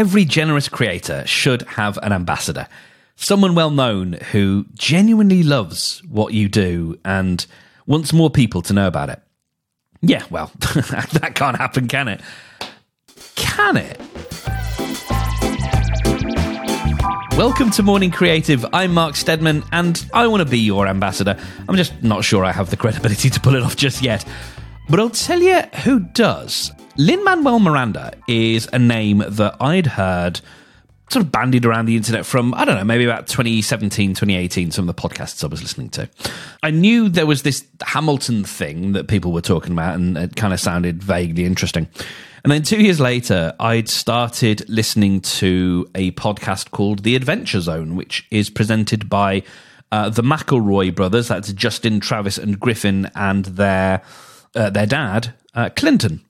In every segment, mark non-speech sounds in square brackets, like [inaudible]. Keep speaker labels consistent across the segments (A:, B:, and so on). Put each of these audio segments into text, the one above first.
A: every generous creator should have an ambassador. Someone well known who genuinely loves what you do and wants more people to know about it. Yeah, well, [laughs] that can't happen, can it? Can it? Welcome to Morning Creative. I'm Mark Steadman, and I want to be your ambassador. I'm just not sure I have the credibility to pull it off just yet. But I'll tell you who does. Lin Manuel Miranda is a name that I'd heard sort of bandied around the internet from, I don't know, maybe about 2017, 2018, some of the podcasts I was listening to. I knew there was this Hamilton thing that people were talking about, and it kind of sounded vaguely interesting. And then two years later, I'd started listening to a podcast called The Adventure Zone, which is presented by uh, the McElroy brothers. That's Justin, Travis, and Griffin, and their uh, their dad, uh, Clinton.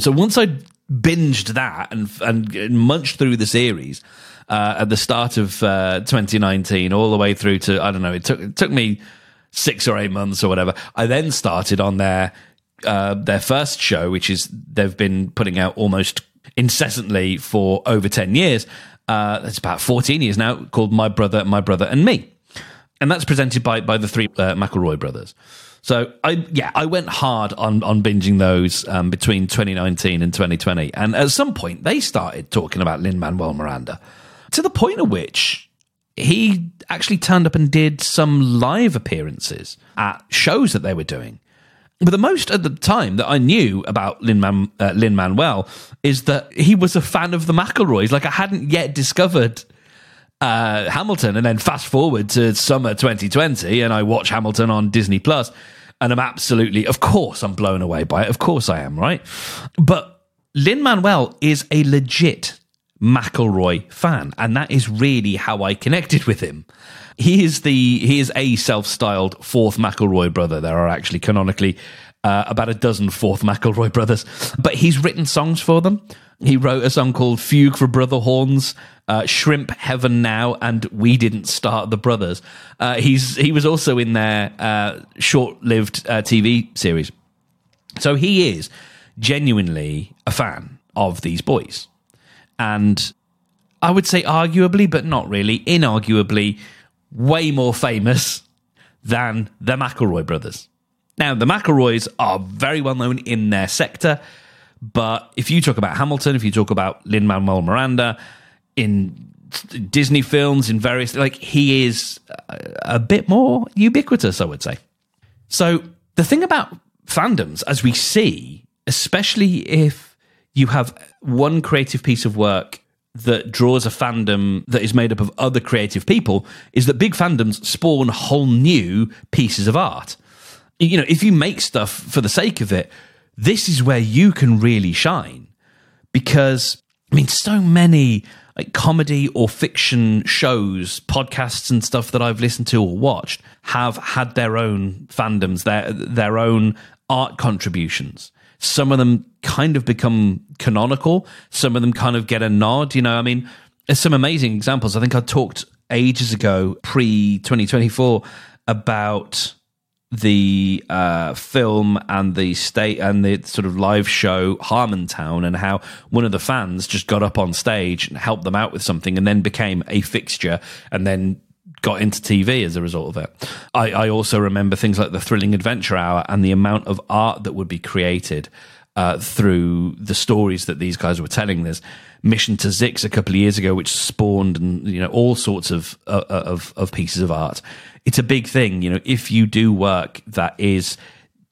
A: So once I binged that and and munched through the series uh, at the start of uh, 2019, all the way through to I don't know, it took it took me six or eight months or whatever. I then started on their uh, their first show, which is they've been putting out almost incessantly for over 10 years. Uh, it's about 14 years now, called My Brother, My Brother, and Me. And that's presented by, by the three uh, McElroy brothers. So I yeah I went hard on on binging those um, between 2019 and 2020, and at some point they started talking about Lin Manuel Miranda, to the point at which he actually turned up and did some live appearances at shows that they were doing. But the most at the time that I knew about Lin, uh, Lin Manuel is that he was a fan of the McElroys. Like I hadn't yet discovered uh, Hamilton, and then fast forward to summer 2020, and I watch Hamilton on Disney Plus, and I'm absolutely, of course, I'm blown away by it. Of course, I am, right? But Lin Manuel is a legit McElroy fan, and that is really how I connected with him. He is the he is a self-styled fourth McElroy brother. There are actually canonically uh, about a dozen fourth McElroy brothers, but he's written songs for them. He wrote a song called "Fugue for Brother Horns," uh, "Shrimp Heaven Now," and "We Didn't Start the Brothers." Uh, he's he was also in their uh, short-lived uh, TV series, so he is genuinely a fan of these boys, and I would say arguably, but not really, inarguably way more famous than the McElroy brothers. Now, the McElroys are very well known in their sector, but if you talk about Hamilton, if you talk about Lin Manuel Miranda in Disney films, in various, like he is a bit more ubiquitous, I would say. So, the thing about fandoms, as we see, especially if you have one creative piece of work that draws a fandom that is made up of other creative people is that big fandoms spawn whole new pieces of art. You know, if you make stuff for the sake of it, this is where you can really shine because I mean, so many like comedy or fiction shows, podcasts, and stuff that I've listened to or watched have had their own fandoms, their their own art contributions. Some of them kind of become canonical. Some of them kind of get a nod. You know, I mean, there's some amazing examples. I think I talked ages ago, pre 2024, about the uh, film and the state and the sort of live show Harmontown and how one of the fans just got up on stage and helped them out with something and then became a fixture and then got into TV as a result of it. I, I also remember things like the Thrilling Adventure Hour and the amount of art that would be created uh, through the stories that these guys were telling. There's Mission to Zyxx a couple of years ago, which spawned and you know all sorts of uh, of of pieces of art. It's a big thing, you know. If you do work that is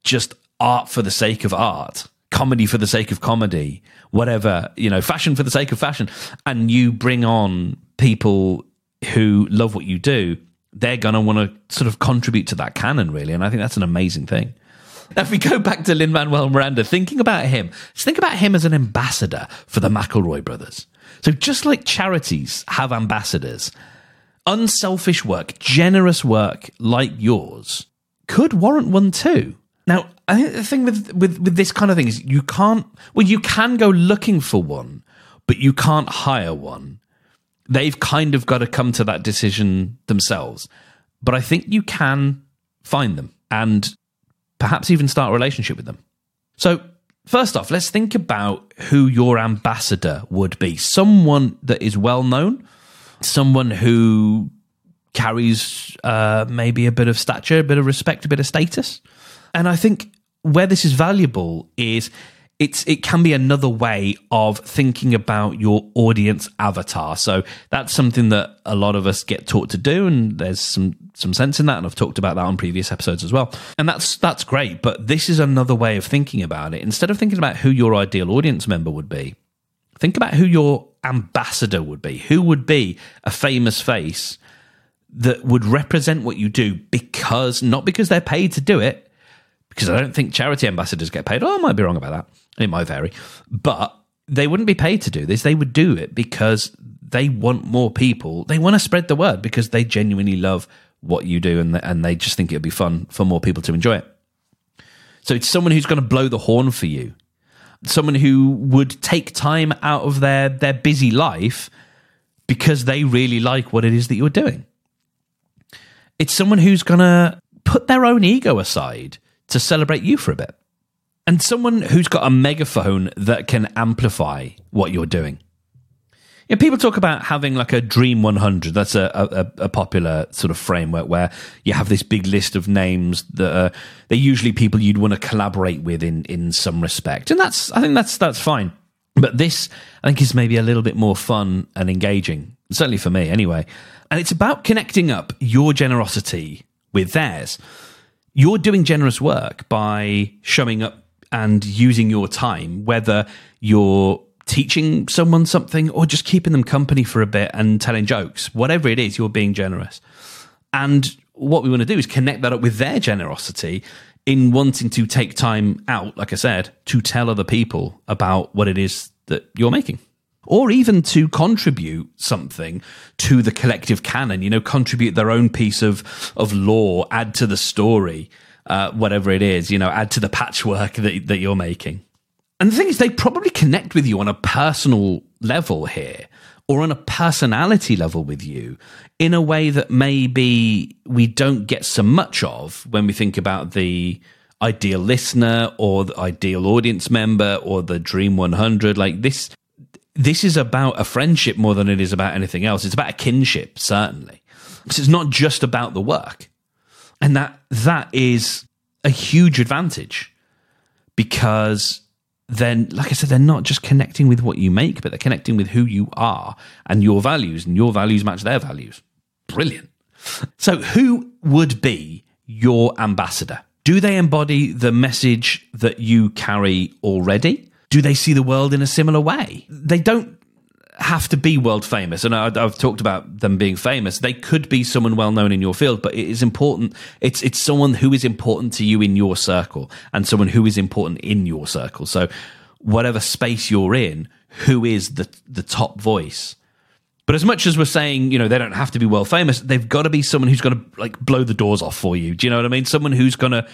A: just art for the sake of art, comedy for the sake of comedy, whatever, you know, fashion for the sake of fashion, and you bring on people who love what you do, they're going to want to sort of contribute to that canon, really. And I think that's an amazing thing. Now, if we go back to Lin Manuel Miranda, thinking about him, just think about him as an ambassador for the McElroy brothers. So, just like charities have ambassadors, unselfish work, generous work like yours could warrant one too. Now, I think the thing with, with, with this kind of thing is you can't, well, you can go looking for one, but you can't hire one they've kind of got to come to that decision themselves. But I think you can find them and perhaps even start a relationship with them. So First off, let's think about who your ambassador would be. Someone that is well known, someone who carries uh, maybe a bit of stature, a bit of respect, a bit of status. And I think where this is valuable is it's it can be another way of thinking about your audience avatar. So that's something that a lot of us get taught to do, and there's some some sense in that, and I've talked about that on previous episodes as well. And that's that's great, but this is another way of thinking about it. Instead of thinking about who your ideal audience member would be, think about who your ambassador would be. Who would be a famous face that would represent what you do because not because they're paid to do it, because I don't think charity ambassadors get paid. Oh, I might be wrong about that. It might vary, but they wouldn't be paid to do this. They would do it because they want more people. They want to spread the word because they genuinely love what you do and and they just think it'd be fun for more people to enjoy it. So it's someone who's going to blow the horn for you. Someone who would take time out of their their busy life because they really like what it is that you're doing. It's someone who's going to put their own ego aside to celebrate you for a bit. And someone who's got a megaphone that can amplify what you're doing. Know, people talk about having like a Dream 100. That's a, a, a, popular sort of framework where you have this big list of names that are they're usually people you'd want to collaborate with in in some respect, and that's I think that's that's fine. But this I think is maybe a little bit more fun and engaging, certainly for me anyway. And it's about connecting up your generosity with theirs you're doing generous work by showing up and using your time, whether you're teaching someone something or just keeping them company for a bit and telling jokes, whatever it is, you're being generous. And what we want to do is connect that up with their generosity in wanting to take time out, like I said, to tell other people about what it is that you're making or even to contribute something to the collective canon, you know, contribute their own piece of, of lore, add to the story, uh, whatever it is, you know, add to the patchwork that, that you're making. And the thing is, they probably connect with you on a personal level here or on a personality level with you in a way that maybe we don't get so much of when we think about the ideal listener or the ideal audience member or the dream 100 like this this is about a friendship more than it is about anything else. It's about a kinship, certainly. So it's not just about the work. And that that is a huge advantage because then, like I said, they're not just connecting with what you make, but they're connecting with who you are and your values, and your values match their values. Brilliant. So, who would be your ambassador? Do they embody the message that you carry already? do they see the world in a similar way? They don't have to be world famous. And I, have talked about them being famous. They could be someone well known in your field, but it is important. It's it's someone who is important to you in your circle, and someone who is important in your circle. So, whatever space you're in, who is the the top voice? But as much as we're saying, you know, they don't have to be world famous, they've got to be someone who's going to like blow the doors off for you. Do you know what I mean? Someone who's going to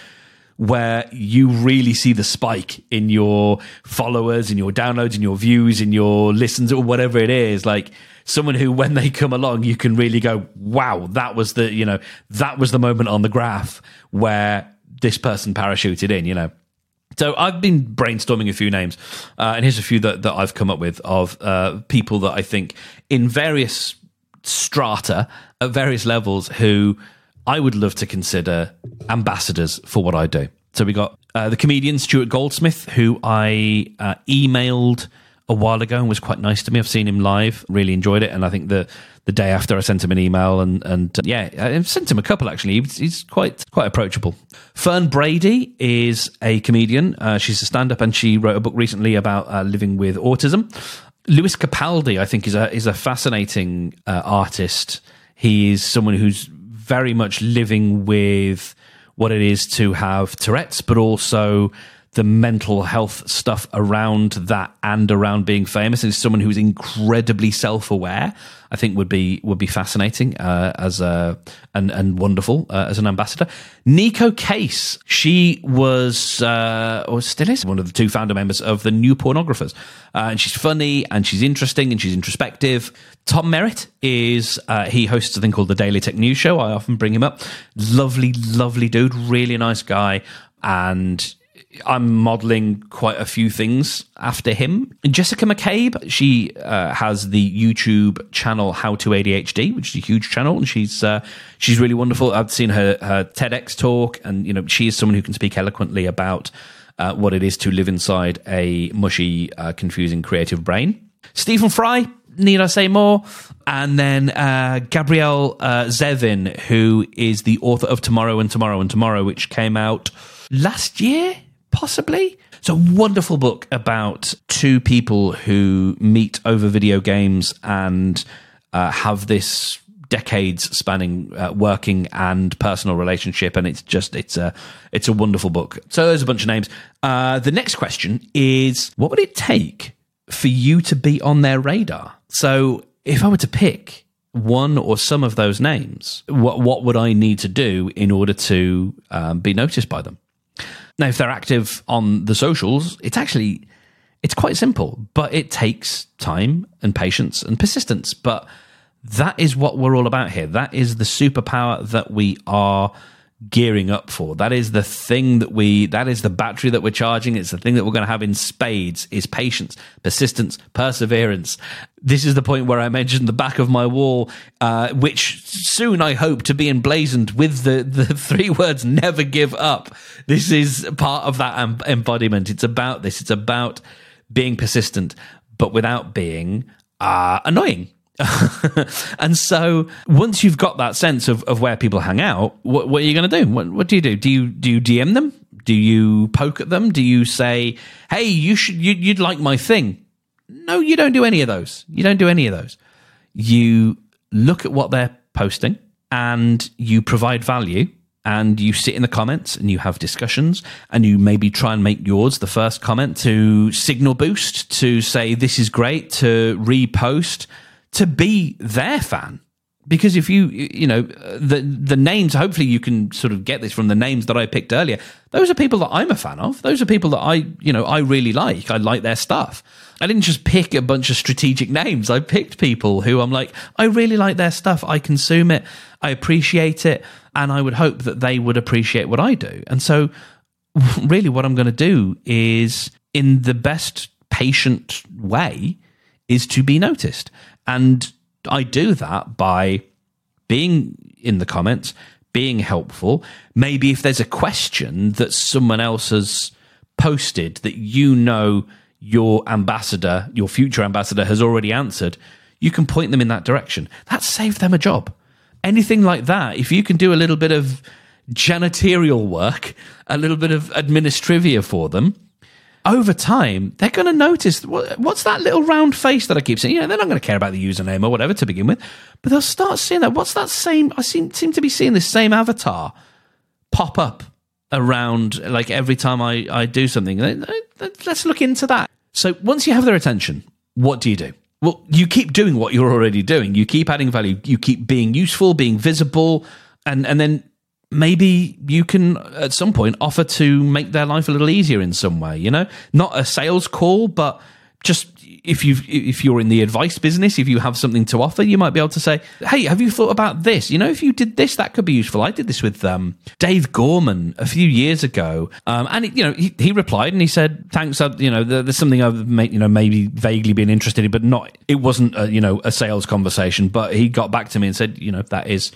A: where you really see the spike in your followers, in your downloads, in your views, in your listens, or whatever it is. Like someone who, when they come along, you can really go, wow, that was the, you know, that was the moment on the graph where this person parachuted in, you know. So I've been brainstorming a few names, uh, and here's a few that, that I've come up with of uh, people that I think in various strata at various levels who I would love to consider ambassadors for what I do. So we got uh, the comedian Stuart Goldsmith, who I uh, emailed a while ago and was quite nice to me. I've seen him live, really enjoyed it, and I think the the day after I sent him an email and and uh, yeah, I sent him a couple actually. He's, he's quite quite approachable. Fern Brady is a comedian. Uh, she's a stand up and she wrote a book recently about uh, living with autism. Lewis Capaldi, I think, is a is a fascinating uh, artist. He is someone who's very much living with what it is to have Tourette's, but also the mental health stuff around that and around being famous. And someone who's incredibly self aware. I think would be would be fascinating uh, as a and and wonderful uh, as an ambassador. Neko Case, she was uh, or still is one of the two founder members of the New Pornographers, uh, and she's funny and she's interesting and she's introspective. Tom Merritt is uh, he hosts a thing called the Daily Tech News Show. I often bring him up. Lovely, lovely dude, really nice guy, and I'm modeling quite a few things after him. Jessica McCabe, she uh, has the YouTube channel How to ADHD, which is a huge channel, and she's uh, she's really wonderful. I've seen her her TEDx talk, and you know she is someone who can speak eloquently about uh, what it is to live inside a mushy, uh, confusing, creative brain. Stephen Fry, need I say more? And then uh, Gabrielle uh, Zevin, who is the author of Tomorrow and Tomorrow and Tomorrow, which came out last year possibly. It's a wonderful book about two people who meet over video games and uh, have this decades spanning uh, working and personal relationship and it's just it's a it's a wonderful book. So there's a bunch of names. Uh, the next question is what would it take for you to be on their radar? So if i were to pick one or some of those names what what would i need to do in order to um, be noticed by them now, if they're active on the socials, it's actually it's quite simple, but it takes time and patience and persistence. But that is what we're all about here. That is the superpower that we are gearing up for. That is the thing that we, that is the battery that we're charging. It's the thing that we're going to have in spades is patience, persistence, perseverance. This is the point where I mentioned the back of my wall, uh, which soon I hope to be emblazoned with the, the [laughs] three words, never give up. This is part of that embodiment. It's about this. It's about being persistent, but without being uh, annoying [laughs] and so once you've got that sense of, of where people hang out, what, what are you going to do? What, what do you do? Do you do you DM them? Do you poke at them? Do you say, "Hey, you should you, you'd like my thing"? No, you don't do any of those. You don't do any of those. You look at what they're posting and you provide value and you sit in the comments and you have discussions and you maybe try and make yours the first comment to signal boost to say this is great to repost to be their fan. Because if you you know the the names hopefully you can sort of get this from the names that I picked earlier. Those are people that I'm a fan of. Those are people that I you know I really like. I like their stuff. I didn't just pick a bunch of strategic names. I picked people who I'm like I really like their stuff. I consume it. I appreciate it. And I would hope that they would appreciate what I do. And so [laughs] really what I'm going to do is in the best patient way is to be noticed and I do that by being in the comments, being helpful. Maybe if there's a question that someone else has posted that you know your ambassador, your future ambassador has already answered, you can point them in that direction. That saved them a job. Anything like that, if you can do a little bit of janitorial work, a little bit of administrivia for them, over time, they're going to notice what's that little round face that I keep seeing. You know, they're not going to care about the username or whatever to begin with, but they'll start seeing that. What's that same? I seem seem to be seeing this same avatar pop up around like every time I I do something. Let's look into that. So once you have their attention, what do you do? Well, you keep doing what you're already doing. You keep adding value. You keep being useful, being visible, and and then maybe you can at some point offer to make their life a little easier in some way you know? Not a sales call but just if you if you're in the advice business if you have something to offer you might be able to say hey have you thought about this? You know if you did this that could be useful. I did this with um, dave gorman a few years ago um, and it, you know he, he, replied and he said thanks uh, you know there's something i've made, you know maybe vaguely been interested in but not it wasn't a, you know a sales conversation. But he got back to me and said you know that is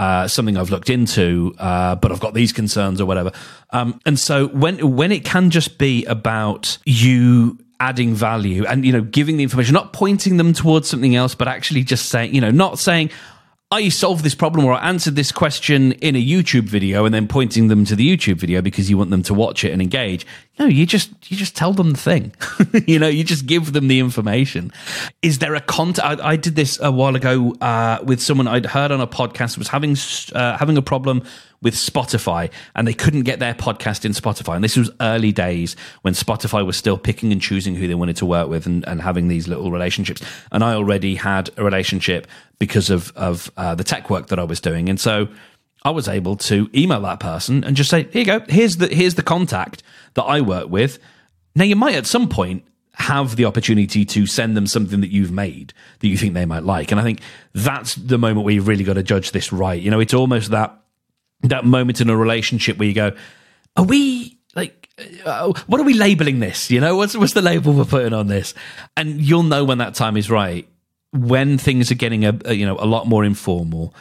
A: uh, something I've looked into, uh, but I've got these concerns or whatever. Um, and so when when it can just be about you adding value and you know giving the information, not pointing them towards something else, but actually just saying, you know, not saying, I solved this problem or I answered this question in a YouTube video and then pointing them to the YouTube video because you want them to watch it and engage. No, you just you just tell them the thing. [laughs] you know, you just give them the information. Is there a content? I, I, did this a while ago uh, with someone I'd heard on a podcast was having uh, having a problem with Spotify and they couldn't get their podcast in Spotify. And this was early days when Spotify was still picking and choosing who they wanted to work with and, and having these little relationships. And I already had a relationship because of, of uh, the tech work that I was doing. And so I was able to email that person and just say, here you go, here's the, here's the contact that I work with. Now you might at some point have the opportunity to send them something that you've made that you think they might like. And I think that's the moment where you've really got to judge this right. You know, it's almost that that moment in a relationship where you go, are we like uh, what are we labeling this? You know, what's what's the label we're putting on this? And you'll know when that time is right. When things are getting a, a you know a lot more informal,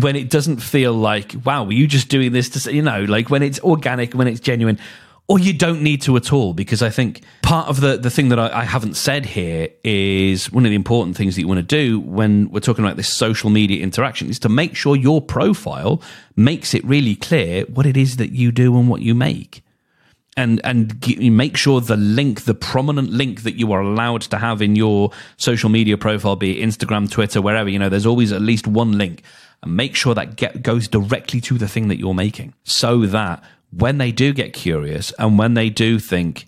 A: when it doesn't feel like wow, were you just doing this to say you know like when it's organic, when it's genuine, or you don't need to at all? Because I think part of the the thing that I, I haven't said here is one of the important things that you want to do when we're talking about this social media interaction is to make sure your profile makes it really clear what it is that you do and what you make. And and make sure the link, the prominent link that you are allowed to have in your social media profile, be it Instagram, Twitter, wherever, you know, there's always at least one link, and make sure that get, goes directly to the thing that you're making, so that when they do get curious and when they do think,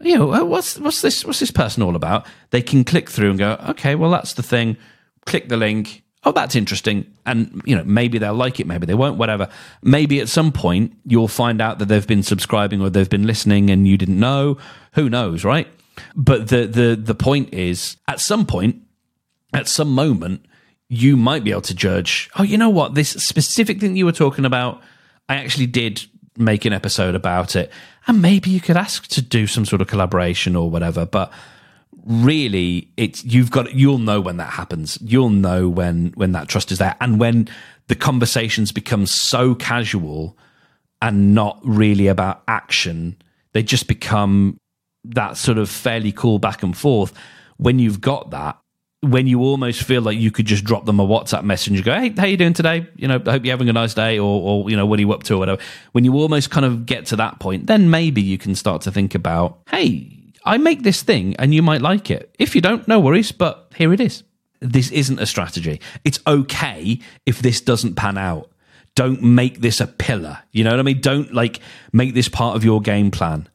A: you know, oh, what's what's this what's this person all about, they can click through and go, okay, well that's the thing. Click the link, oh, that's interesting. And, you know, maybe they'll like it, maybe they won't, whatever. Maybe at some point you'll find out that they've been subscribing or they've been listening and you didn't know. Who knows, right? But the, the, the point is, at some point, at some moment, you might be able to judge, oh, you know what? This specific thing you were talking about, I actually did make an episode about it. And maybe you could ask to do some sort of collaboration or whatever. But really it's you've got you'll know when that happens you'll know when when that trust is there and when the conversations become so casual and not really about action they just become that sort of fairly cool back and forth when you've got that when you almost feel like you could just drop them a WhatsApp message and go, "Hey, how you doing today? You know, I hope you're having a nice day," or, or you know, what are you up to, or whatever. When you almost kind of get to that point, then maybe you can start to think about, "Hey, I make this thing and you might like it. If you don't, no worries, but here it is. This isn't a strategy. It's okay if this doesn't pan out. Don't make this a pillar. You know what I mean? Don't like make this part of your game plan.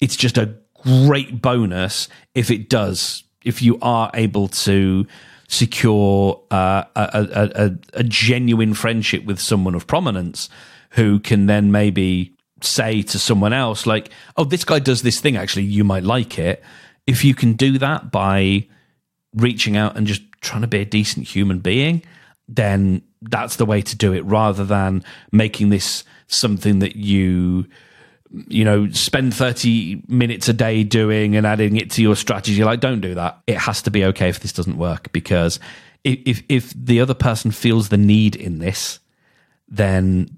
A: It's just a great bonus if it does, if you are able to secure uh, a, a, a, a genuine friendship with someone of prominence who can then maybe say to someone else, like, oh, this guy does this thing, actually, you might like it. If you can do that by reaching out and just trying to be a decent human being, then that's the way to do it rather than making this something that you you know spend 30 minutes a day doing and adding it to your strategy like don't do that it has to be okay if this doesn't work because if if the other person feels the need in this then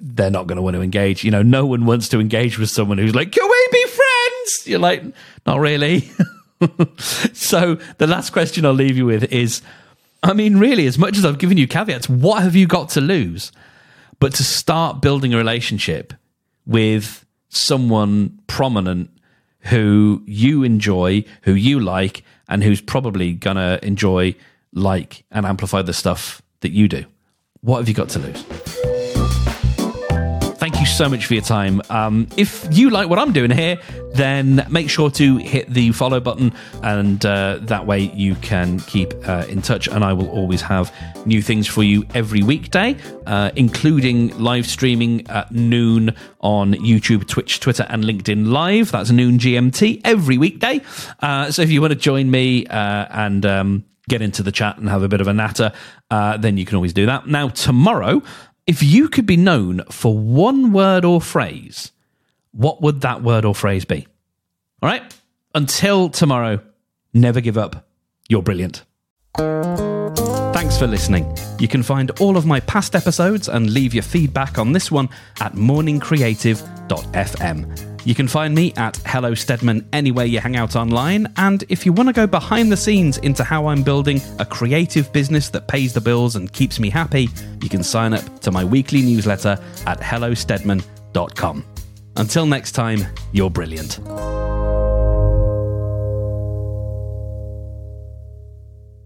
A: they're not going to want to engage. You know, no one wants to engage with someone who's like, "Can we be friends?" You're like, "Not really." [laughs] so the last question I'll leave you with is, I mean, really, as much as I've given you caveats, what have you got to lose? But to start building a relationship with someone prominent who you enjoy, who you like, and who's probably gonna enjoy, like, and amplify the stuff that you do. What have you got to lose? You so much for your time. Um, if you like what I'm doing here, then make sure to hit the follow button, and uh, that way you can keep uh, in touch. And I will always have new things for you every weekday, uh, including live streaming at noon on YouTube, Twitch, Twitter, and LinkedIn Live. That's noon GMT every weekday. Uh, so if you want to join me uh, and um, get into the chat and have a bit of a natter, uh, then you can always do that. Now, tomorrow, if you could be known for one word or phrase, what would that word or phrase be? All right. Until tomorrow, never give up. You're brilliant. Thanks for listening. You can find all of my past episodes and leave your feedback on this one at morningcreative.fm. You can find me at Hello Steadman anywhere you hang out online. And if you want to go behind the scenes into how I'm building a creative business that pays the bills and keeps me happy, you can sign up to my weekly newsletter at hellosteadman.com. Until next time, you're brilliant.